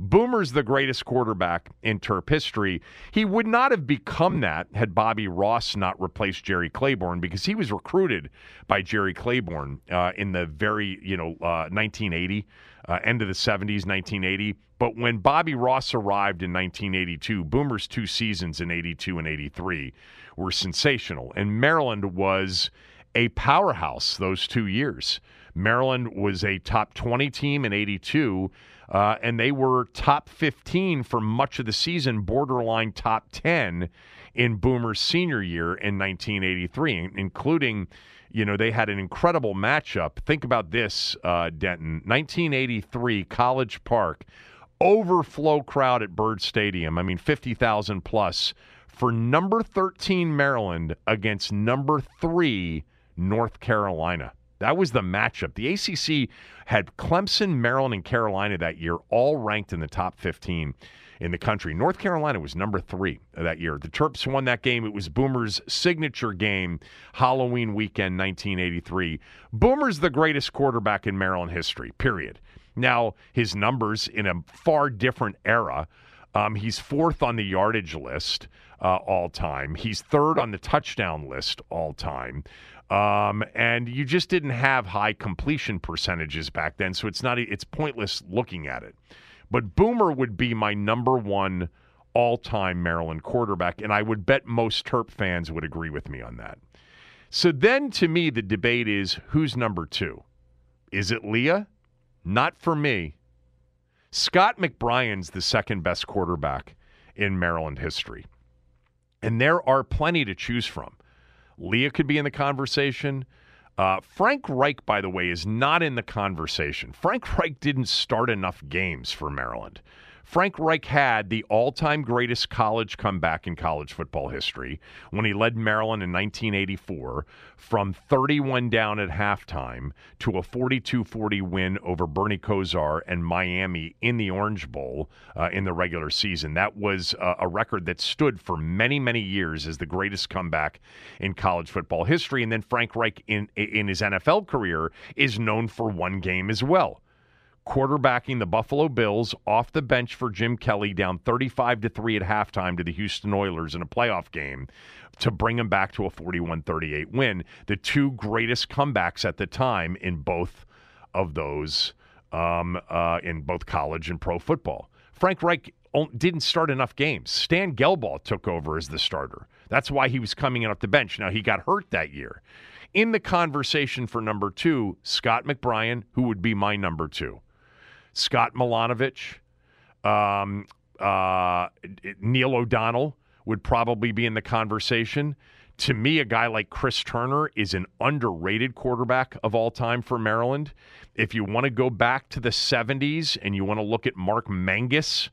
Boomer's the greatest quarterback in Terp history. He would not have become that had Bobby Ross not replaced Jerry Claiborne because he was recruited by Jerry Claiborne uh, in the very, you know, uh, 1980, uh, end of the 70s, 1980. But when Bobby Ross arrived in 1982, Boomer's two seasons in 82 and 83 were sensational. And Maryland was a powerhouse those two years. Maryland was a top 20 team in 82 uh, and they were top 15 for much of the season, borderline top 10 in Boomer's senior year in 1983, including, you know, they had an incredible matchup. Think about this, uh, Denton. 1983, College Park, overflow crowd at Byrd Stadium. I mean, 50,000 plus for number 13 Maryland against number three North Carolina. That was the matchup. The ACC had Clemson, Maryland, and Carolina that year, all ranked in the top 15 in the country. North Carolina was number three that year. The Terps won that game. It was Boomer's signature game, Halloween weekend, 1983. Boomer's the greatest quarterback in Maryland history, period. Now, his numbers in a far different era. Um, he's fourth on the yardage list uh, all time. He's third on the touchdown list all time. Um, and you just didn't have high completion percentages back then, so it's not it's pointless looking at it. But Boomer would be my number one all-time Maryland quarterback, and I would bet most Terp fans would agree with me on that. So then, to me, the debate is who's number two? Is it Leah? Not for me. Scott McBrien's the second best quarterback in Maryland history. And there are plenty to choose from. Leah could be in the conversation. Uh, Frank Reich, by the way, is not in the conversation. Frank Reich didn't start enough games for Maryland. Frank Reich had the all time greatest college comeback in college football history when he led Maryland in 1984 from 31 down at halftime to a 42 40 win over Bernie Kosar and Miami in the Orange Bowl uh, in the regular season. That was uh, a record that stood for many, many years as the greatest comeback in college football history. And then Frank Reich, in, in his NFL career, is known for one game as well quarterbacking the Buffalo Bills off the bench for Jim Kelly down 35 to 3 at halftime to the Houston Oilers in a playoff game to bring them back to a 41-38 win. The two greatest comebacks at the time in both of those um, uh, in both college and pro football. Frank Reich didn't start enough games. Stan Gelbaugh took over as the starter. That's why he was coming in off the bench. Now he got hurt that year. In the conversation for number two, Scott McBrien, who would be my number two. Scott Milanovich, um, uh, Neil O'Donnell would probably be in the conversation. To me, a guy like Chris Turner is an underrated quarterback of all time for Maryland. If you want to go back to the 70s and you want to look at Mark Manges,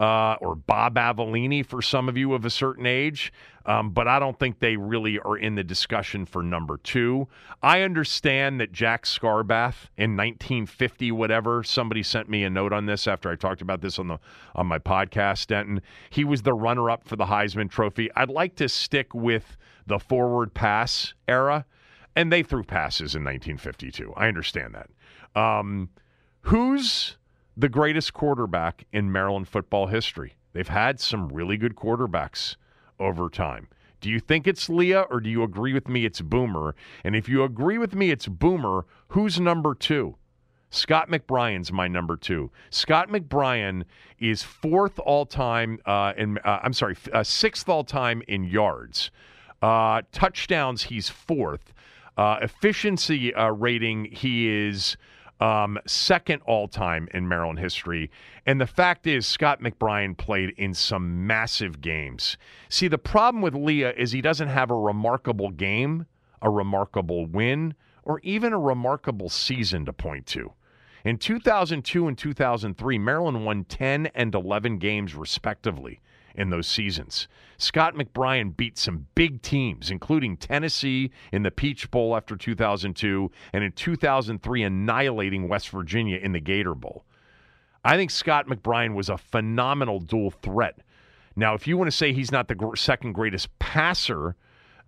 uh, or Bob Avellini for some of you of a certain age, um, but I don't think they really are in the discussion for number two. I understand that Jack Scarbath in 1950, whatever, somebody sent me a note on this after I talked about this on the on my podcast, Denton. He was the runner-up for the Heisman Trophy. I'd like to stick with the forward pass era, and they threw passes in 1952. I understand that. Um, who's the greatest quarterback in Maryland football history. They've had some really good quarterbacks over time. Do you think it's Leah or do you agree with me it's Boomer? And if you agree with me it's Boomer, who's number two? Scott McBrien's my number two. Scott McBrien is fourth all time uh, in, uh, I'm sorry, uh, sixth all time in yards. Uh, touchdowns, he's fourth. Uh, efficiency uh, rating, he is um, second all time in Maryland history. And the fact is, Scott McBrien played in some massive games. See, the problem with Leah is he doesn't have a remarkable game, a remarkable win, or even a remarkable season to point to. In 2002 and 2003, Maryland won 10 and 11 games respectively in those seasons. Scott McBrien beat some big teams, including Tennessee in the Peach Bowl after 2002, and in 2003, annihilating West Virginia in the Gator Bowl. I think Scott McBrien was a phenomenal dual threat. Now, if you want to say he's not the second greatest passer,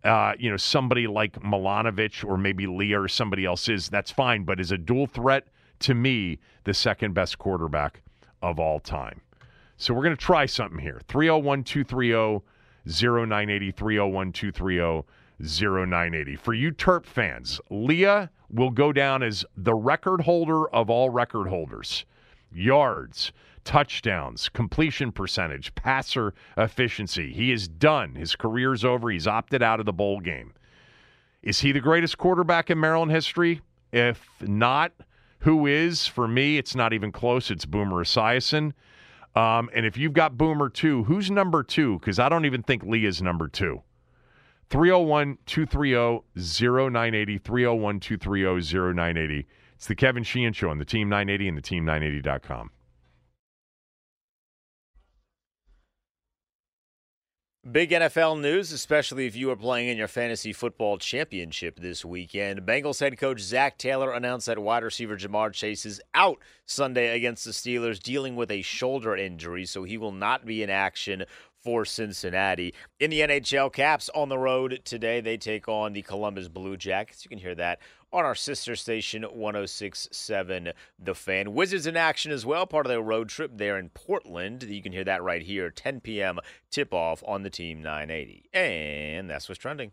uh, you know, somebody like Milanovich or maybe Leah or somebody else is, that's fine. But as a dual threat, to me, the second best quarterback of all time. So we're going to try something here. 301 230 0980, 301 230 0980. For you Terp fans, Leah will go down as the record holder of all record holders yards, touchdowns, completion percentage, passer efficiency. He is done. His career's over. He's opted out of the bowl game. Is he the greatest quarterback in Maryland history? If not, who is? For me, it's not even close. It's Boomer Esiason. Um, and if you've got Boomer two, who's number two? Because I don't even think Lee is number two. 301 230 0980. 301 230 0980. It's the Kevin Sheehan Show on the Team 980 and the Team980.com. Big NFL news, especially if you are playing in your fantasy football championship this weekend. Bengals head coach Zac Taylor announced that wide receiver Ja'Marr Chase is out Sunday against the Steelers, dealing with a shoulder injury, so he will not be in action for Cincinnati. In the NHL, Caps on the road today. They take on the Columbus Blue Jackets. You can hear that on our sister station 1067 The Fan. Wizards in action as well, part of their road trip there in Portland. You can hear that right here, 10 p.m. tip off on the Team 980. And that's what's trending.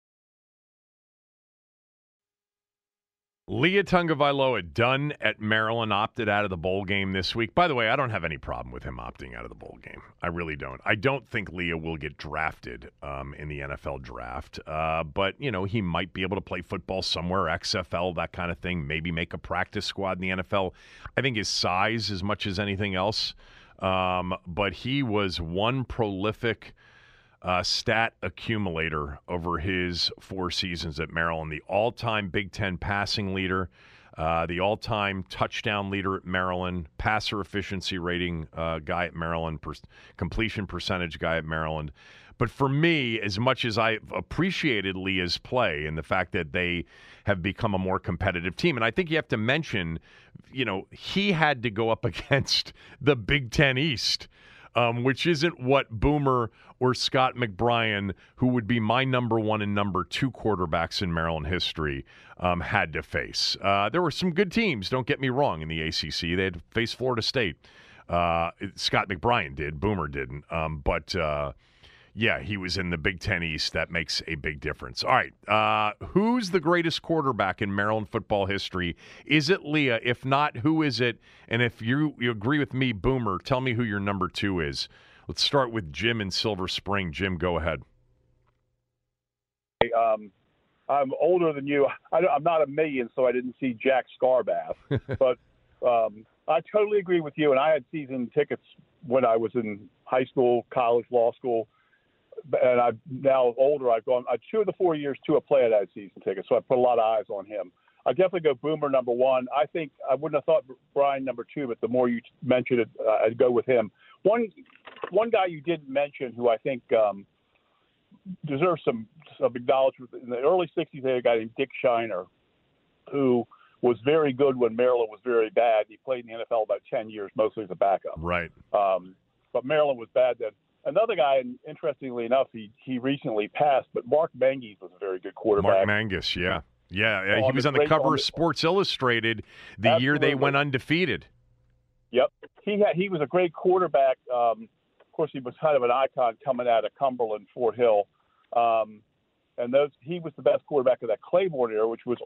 Leah Tagovailoa done at Maryland, opted out of the bowl game this week. By the way, I don't have any problem with him opting out of the bowl game. I really don't. I don't think Leah will get drafted um, in the NFL draft, uh, but you know he might be able to play football somewhere, XFL, that kind of thing. Maybe make a practice squad in the NFL. I think his size, as much as anything else, um, but he was one prolific uh, stat accumulator over his four seasons at Maryland, the all time Big Ten passing leader, uh, the all time touchdown leader at Maryland, passer efficiency rating uh, guy at Maryland, per- completion percentage guy at Maryland. But for me, as much as I appreciated Leah's play and the fact that they have become a more competitive team, and I think you have to mention, you know, he had to go up against the Big Ten East um, which isn't what Boomer or Scott McBrien, who would be my number one and number two quarterbacks in Maryland history, um, had to face. Uh, there were some good teams, don't get me wrong, in the ACC. They had to face Florida State. Uh, Scott McBrien did, Boomer didn't. Um, but. Uh, yeah, he was in the Big Ten East. That makes a big difference. All right. Uh, who's the greatest quarterback in Maryland football history? Is it Leah? If not, who is it? And if you, you agree with me, Boomer, tell me who your number two is. Let's start with Jim in Silver Spring. Jim, go ahead. Um, I'm older than you. I, am not a million, so I didn't see Jack Scarbath. but um, I totally agree with you. And I had season tickets when I was in high school, college, law school, and I'm now older. I've gone uh, two of the four years to a play I had season tickets, so I put a lot of eyes on him. I definitely go Boomer number one. I think I wouldn't have thought Brian number two, but the more you mentioned it, uh, I'd go with him. One one guy you didn't mention who I think um, deserves some some acknowledgement. In the early '60s, they had a guy named Dick Shiner, who was very good when Maryland was very bad. He played in the NFL about 10 years, mostly as a backup. Right. Um, but Maryland was bad then. Another guy, and interestingly enough, he he recently passed, but Mark Manges was a very good quarterback. Mark Manges, yeah. Yeah, he was on the cover on of Sports Illustrated the year they went undefeated. Yep, he had he was a great quarterback. Um, of course, he was kind of an icon coming out of Cumberland, Fort Hill, um, and those he was the best quarterback of that Claiborne era, which was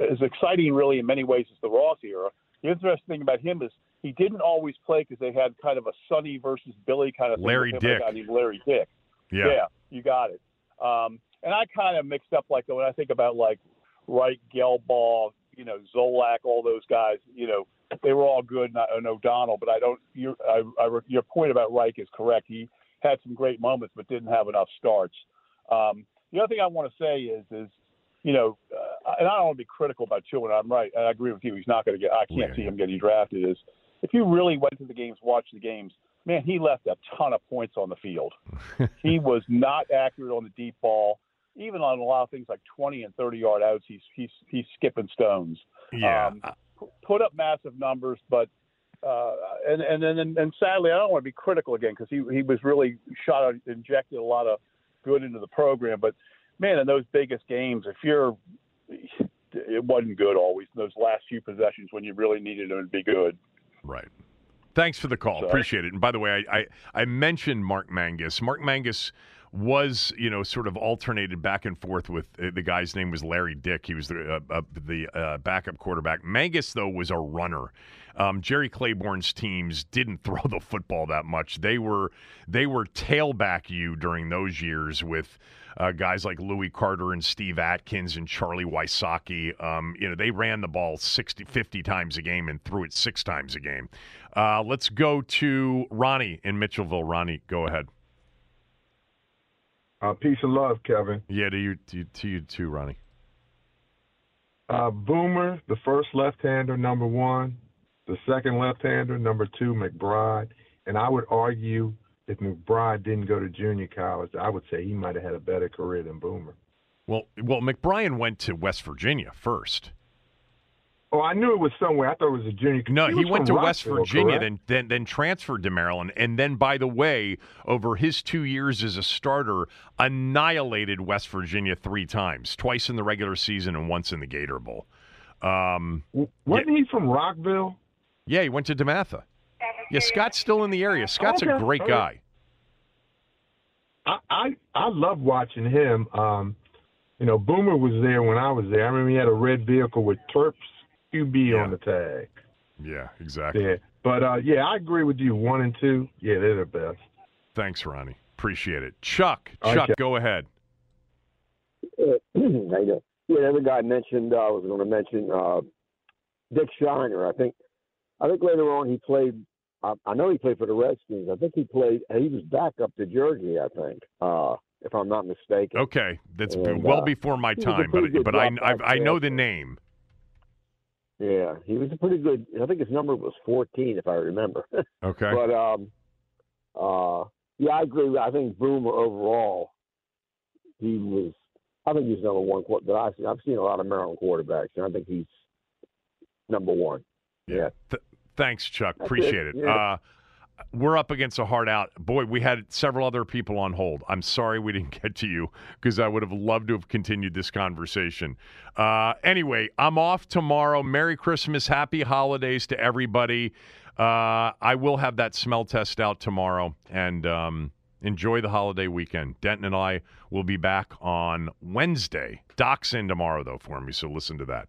as exciting, really, in many ways as the Ross era. The interesting thing about him is he didn't always play because they had kind of a Sonny versus Billy kind of thing. Larry with him and a Dick. guy named Larry Dick. Yeah. you got it. Um, and I kind of mixed up like when I think about like Reich, Gelbaugh, you know, Zolak, all those guys. You know, they were all good, and, and O'Donnell. But I don't. Your I, I, your point about Reich is correct. He had some great moments, but didn't have enough starts. Um, the other thing I want to say is is you know, uh, and I don't want to be critical about and I'm right, and I agree with you. He's not going to get. I can't Yeah. see him getting drafted. Is if you really went to the games, watched the games, man, he left a ton of points on the field. he was not accurate on the deep ball. Even on a lot of things like 20 and 30 yard outs, he's he's he's skipping stones. Yeah. Um, put up massive numbers, but uh, and and then and, and sadly, I don't want to be critical again because he he was really shot out, injected a lot of good into the program. But man, in those biggest games, if you're it wasn't good always. Those last few possessions when you really needed him to be good. Right. Thanks for the call. Sorry. Appreciate it. And by the way, I, I, I mentioned Mark Manges. Mark Manges was, you know, sort of alternated back and forth with uh, the guy's name was Larry Dick. He was the uh, uh, the uh, backup quarterback. Manges though was a runner. Um, Jerry Claiborne's teams didn't throw the football that much. They were they were tailback you during those years with uh, guys like Louis Carter and Steve Atkins and Charlie Wysocki. Um, you know, they ran the ball 60, 50 times a game and threw it six times a game. Uh, let's go to Ronnie in Mitchellville. Ronnie, go ahead. Uh, peace and love, Kevin. Yeah, to you, to you, to you too, Ronnie. Uh, Boomer, the first left-hander, number one. The second left-hander, number two, McBride. And I would argue if McBride didn't go to junior college, I would say he might have had a better career than Boomer. Well, well, McBrien went to West Virginia first. Oh, I knew it was somewhere. I thought it was a junior. No, he, was went to from West Virginia, correct? then, then then transferred to Maryland, and then, by the way, over his two years as a starter, annihilated West Virginia three times, twice in the regular season and once in the Gator Bowl. Um, Wasn't he from Rockville? yeah, he went to DeMatha. Yeah, Scott's still in the area. Scott's a great all guy. I I, I love watching him. Um, you know, Boomer was there when I was there. I remember he had a red vehicle with Terps QB on the tag. Yeah, exactly. Yeah, but uh, yeah, I agree with you. One and two, yeah, they're the best. Thanks, Ronnie. Appreciate it. Chuck, Okay. Chuck, go ahead. Uh, how you doing? Yeah, the other guy mentioned. uh, I was going to mention uh, Dick Shiner. I think. I think later on he played. I, I know he played for the Redskins. I think he played. He was back up to Jersey. I think, uh, if I'm not mistaken. Okay, that's And, well uh, before my he was a time, but but I I, I know the name. Yeah, he was a pretty good. I think his number was 14, if I remember. Okay. But um, uh, yeah, I agree. I think Boomer overall, he was. I think he's number one. That I've seen. I've seen a lot of Maryland quarterbacks, and I think he's number one. Yeah. Th- thanks, Chuck. That's Appreciate it, it. yeah. Uh, we're up against a hard out. Boy, we had several other people on hold. I'm sorry we didn't get to you because I would have loved to have continued this conversation. Uh, anyway, I'm off tomorrow. Merry Christmas, Happy Holidays to everybody. Uh, I will have that smell test out tomorrow and um, enjoy the holiday weekend. Denton and I will be back on Wednesday. Doc's in tomorrow, though, for me, so listen to that.